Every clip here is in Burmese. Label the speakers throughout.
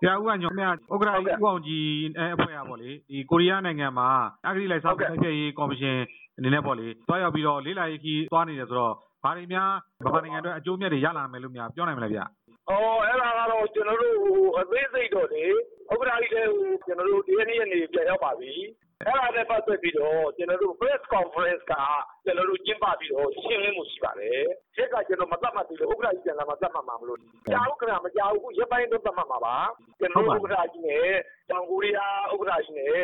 Speaker 1: ဆရာဦးကညောင်ခင်ဗျဥက္ကဋ္ဌကြီးဦးအောင်ကြည်အဖွဲ့ကပေါ့လေဒီကိုရီးယားနိုင်ငံမှာအဂတိလိုက်စားမှုတိုက်ဖျက်ရေးကော်မရှင်အနေနဲ့ပေါ့လေတွားရောက်ပြီးတော့လေးလာရေးခီးသွားနေတယ်ဆိုတော့ဘာတွေများဗမာနိုင်ငံအတွက်အကျိုးမြတ်တွေရလာမယ်လို့များပြောနိုင်မလဲဗျ။
Speaker 2: အော်အဲ့ဒါကတော့ကျွန်တော်တို့အသေးစိတ်တော့လေဥက္ကဋ္ဌကြီးလည်းကျွန်တော်တို့ဒီနေ့ရက်နေ့ပြန်ရောက်ပါပြီ။ အဲ့ဒါနဲ့ ပတ်သက်ပြီးတော့ ကျွန်တော်တို့ press conference က ကျွန်တော်တို့ ကျင်းပပြီးတော့ ရှင်းလင်းမှု ရှိပါတယ်။ချက်က ကျွန်တော် မသတ်မှတ်သေးလို့ ဥက္ကဋ္ဌကြီး ပြန်လာမှ သတ်မှတ်မှာမလို့။ကြာဥက္ကဋ္ဌမကြာဘူး ရက်ပိုင်းတော့သတ်မှတ်မှာပါ။ကျွန်တော်တို့ ဥက္ကဋ္ဌကြီးနဲ့ တောင်ကိုရီးယား ဥက္ကဋ္ဌကြီးနဲ့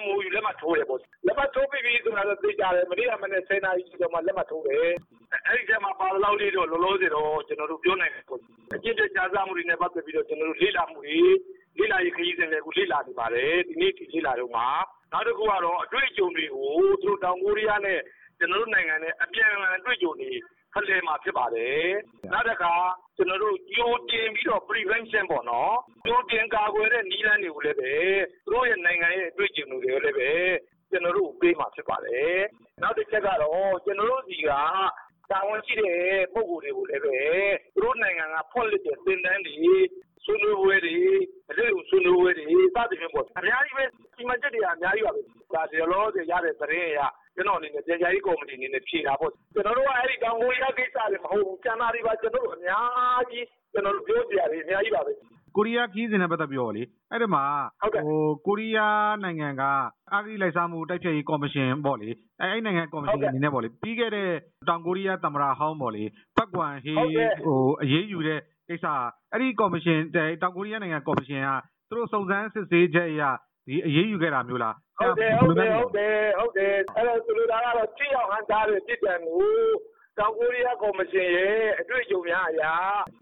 Speaker 2: MOU လက်မှတ်ထိုးတယ်ပေါ့။လက်မှတ်ထိုးပြီးပြီဆိုတာတော့သိကြတယ်။မနေ့က မနေ့10နာရီကျော်မှလက်မှတ်ထိုးတယ်။အဲ့ဒီထဲမှာ ပါလောက်လေးတော့ လောလောဆယ်တော့ ကျွန်တော်တို့ ပြောနိုင်တယ်ပေါ့။အကျင့်ပြကြားစားမှုတွေနဲ့ ပတ်သက်ပြီးတော့ ကျွန်တော်တို့ လေ့လာမှုတွေ လေ့လာရေး ခရီးစဉ်တွေကိုလေ့လာနေပါတယ်။ဒီနေ့ဒီလေ့လာတော့မှာ နောက်တစ်ခုကတော့ အတွေ့အကြုံတွေကို သူတို့ တောင်ကိုရီးယားနဲ့ ကျွန်တော်တို့နိုင်ငံနဲ့ အပြန်အလှန် အတွေ့အကြုံတွေ ဖလှယ်မှာဖြစ်ပါတယ်။နောက်တစ်ခါ ကျွန်တော်တို့ ကြိုတင်ပြီးတော့ prevention ပေါ့နော်။ကြိုတင်ကာကွယ်တဲ့ နည်းလမ်းတွေကိုလည်းပဲ သူတို့ရဲ့နိုင်ငံရဲ့ အတွေ့အကြုံတွေကိုလည်းပဲ ကျွန်တော်တို့ပေးမှာဖြစ်ပါတယ်။နောက်တစ်ချက်ကတော့ ကျွန်တော်တို့စီက တာဝန်ရှိတဲ့ ပုံကိုယ်တွေကိုလည်းပဲ သူတို့နိုင်ငံက ဖွင့်လှစ်တဲ့ သင်တန်းတွေ ဆွေးနွေးပွဲတွေအလေးကိုဆွေးနွေးပွဲတွေ စသဖြင့်ပေါ့ အများကြီးပဲ စီမံချက်တွေကအများကြီးပါပဲဒါဒီလောဆယ်ရတဲ့သတင်းအရကျွန်တော်အနေနဲ့ပြန်ကြားရေးကော်မတီအနေနဲ့ဖြေတာပေါ့ကျွန်တော်တို့ကအဲ့ဒီတောင်ကိုရီးယားကိစ္စတွေမဟုတ်ဘူးကျန်တာတွေပါကျွန်တော်တို့အများကြီးကျွန်တော်တို့ပြောပြရတယ်အများကြီးပါပဲ
Speaker 1: ကိုရီးယားခီးစဉ်နဲ့ပတ်သက်ပြီးတော့လေအဲ့ဒီမှာ
Speaker 2: ဟုတ်ကဲ့
Speaker 1: ဟိုကိုရီးယားနိုင်ငံကအဂတိလိုက်စားမှုတိုက်ဖျက်ရေးကော်မရှင်ပေါ့လေအဲအဲ့နိုင်ငံကော်မရှင်အနေနဲ့ပေါ့လေပြီးခဲ့တဲ့တောင်ကိုရီးယားသမ္မတဟောင်းပေါ့လေပတ်ကွမ်ဟေး
Speaker 2: ဟုတ်ကဲ့
Speaker 1: ဟိုအရေးယူတဲ့ကိစ္စအဲ့ဒီကော်မရှင်တဲ့တောင်ကိုရီးယားနိုင်ငံကော်မရှင်ကသူတို့စုံစမ်းစစ်ဆေးချက်အရ ဒီအရေးယူခဲ့တာမျိုးလား
Speaker 2: ဟုတ်တယ်ဟုတ်တယ်ဟုတ်တယ်ဟုတ်တယ်အဲ့တော့ဆိုလိုတာကတော့ကြည့်အောင်ဟန်သားတဲ့ပြည်တံကိုတောင်ကိုရီးယားကော်မရှင်ရဲ့အတွေ့အကြုံများအရာ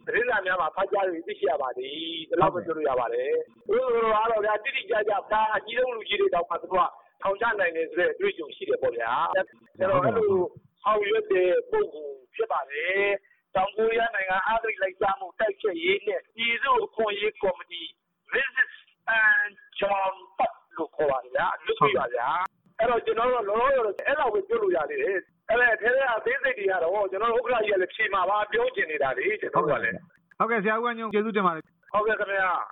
Speaker 2: သတင်းစာများမှာဖတ်ကြားပြီးသိရှိရပါသည်ဒီလောက်ပဲပြောလို့ရပါတယ်သူတို့ကတော့ဗျာတိတိကျကျဒါအကြီးဆုံးလူကြီးတွေတောင်မှသူကထောင်ချနိုင်တယ်ဆိုတဲ့အတွေ့အကြုံရှိတယ်ပေါ့ဗျာကျွန်တော်အဲ့လိုအောင်ရွက်တဲ့ပုံကိုဖြစ်ပါတယ်တောင်ကိုရီးယားနိုင်ငံအဂတိလိုက်စားမှုတိုက်ဖျက်ရေးနဲ့ပြည်သူ့အခွင့်အရေးကော်မတီ Visit and John Pat လို့ ခေါ်ပါဗျာလွတ်ပြပါဗျာအဲ့တော့ကျွန်တော်တို့လောလောဆယ်အဲ့လောက်ပဲပြောလို့ရသေးတယ်အဲ့ဒါထဲထဲအသေးစိတ်တွေကတော့ကျွန်တော်တို့ဥက္ကဋ္ဌကြီးကလည်းဖြေမှာပါပြောချင်နေတာလေကျွန်တော်တို့ကလည်း
Speaker 1: ဟုတ်ကဲ့ဆရာဦးကညုံကျေးဇူးတင်ပါတယ်
Speaker 2: ဟုတ်ကဲ့ခင်ဗျာ